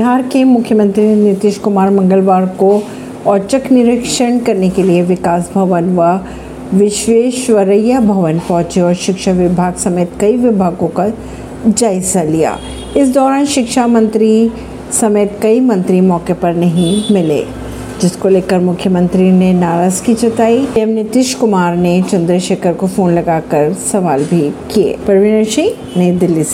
बिहार के मुख्यमंत्री नीतीश कुमार मंगलवार को औचक निरीक्षण करने के लिए विकास भवन व विश्वेश्वरैया भवन पहुँचे और शिक्षा विभाग समेत कई विभागों का जायजा लिया। इस दौरान शिक्षा मंत्री समेत कई मंत्री मौके पर नहीं मिले, जिसको लेकर मुख्यमंत्री ने नाराज़गी जताई। सीएम नीतीश कुमार ने चंद्रशेखर को फ़ोन लगाकर सवाल भी किए। परवीन सिंह, नई दिल्ली से।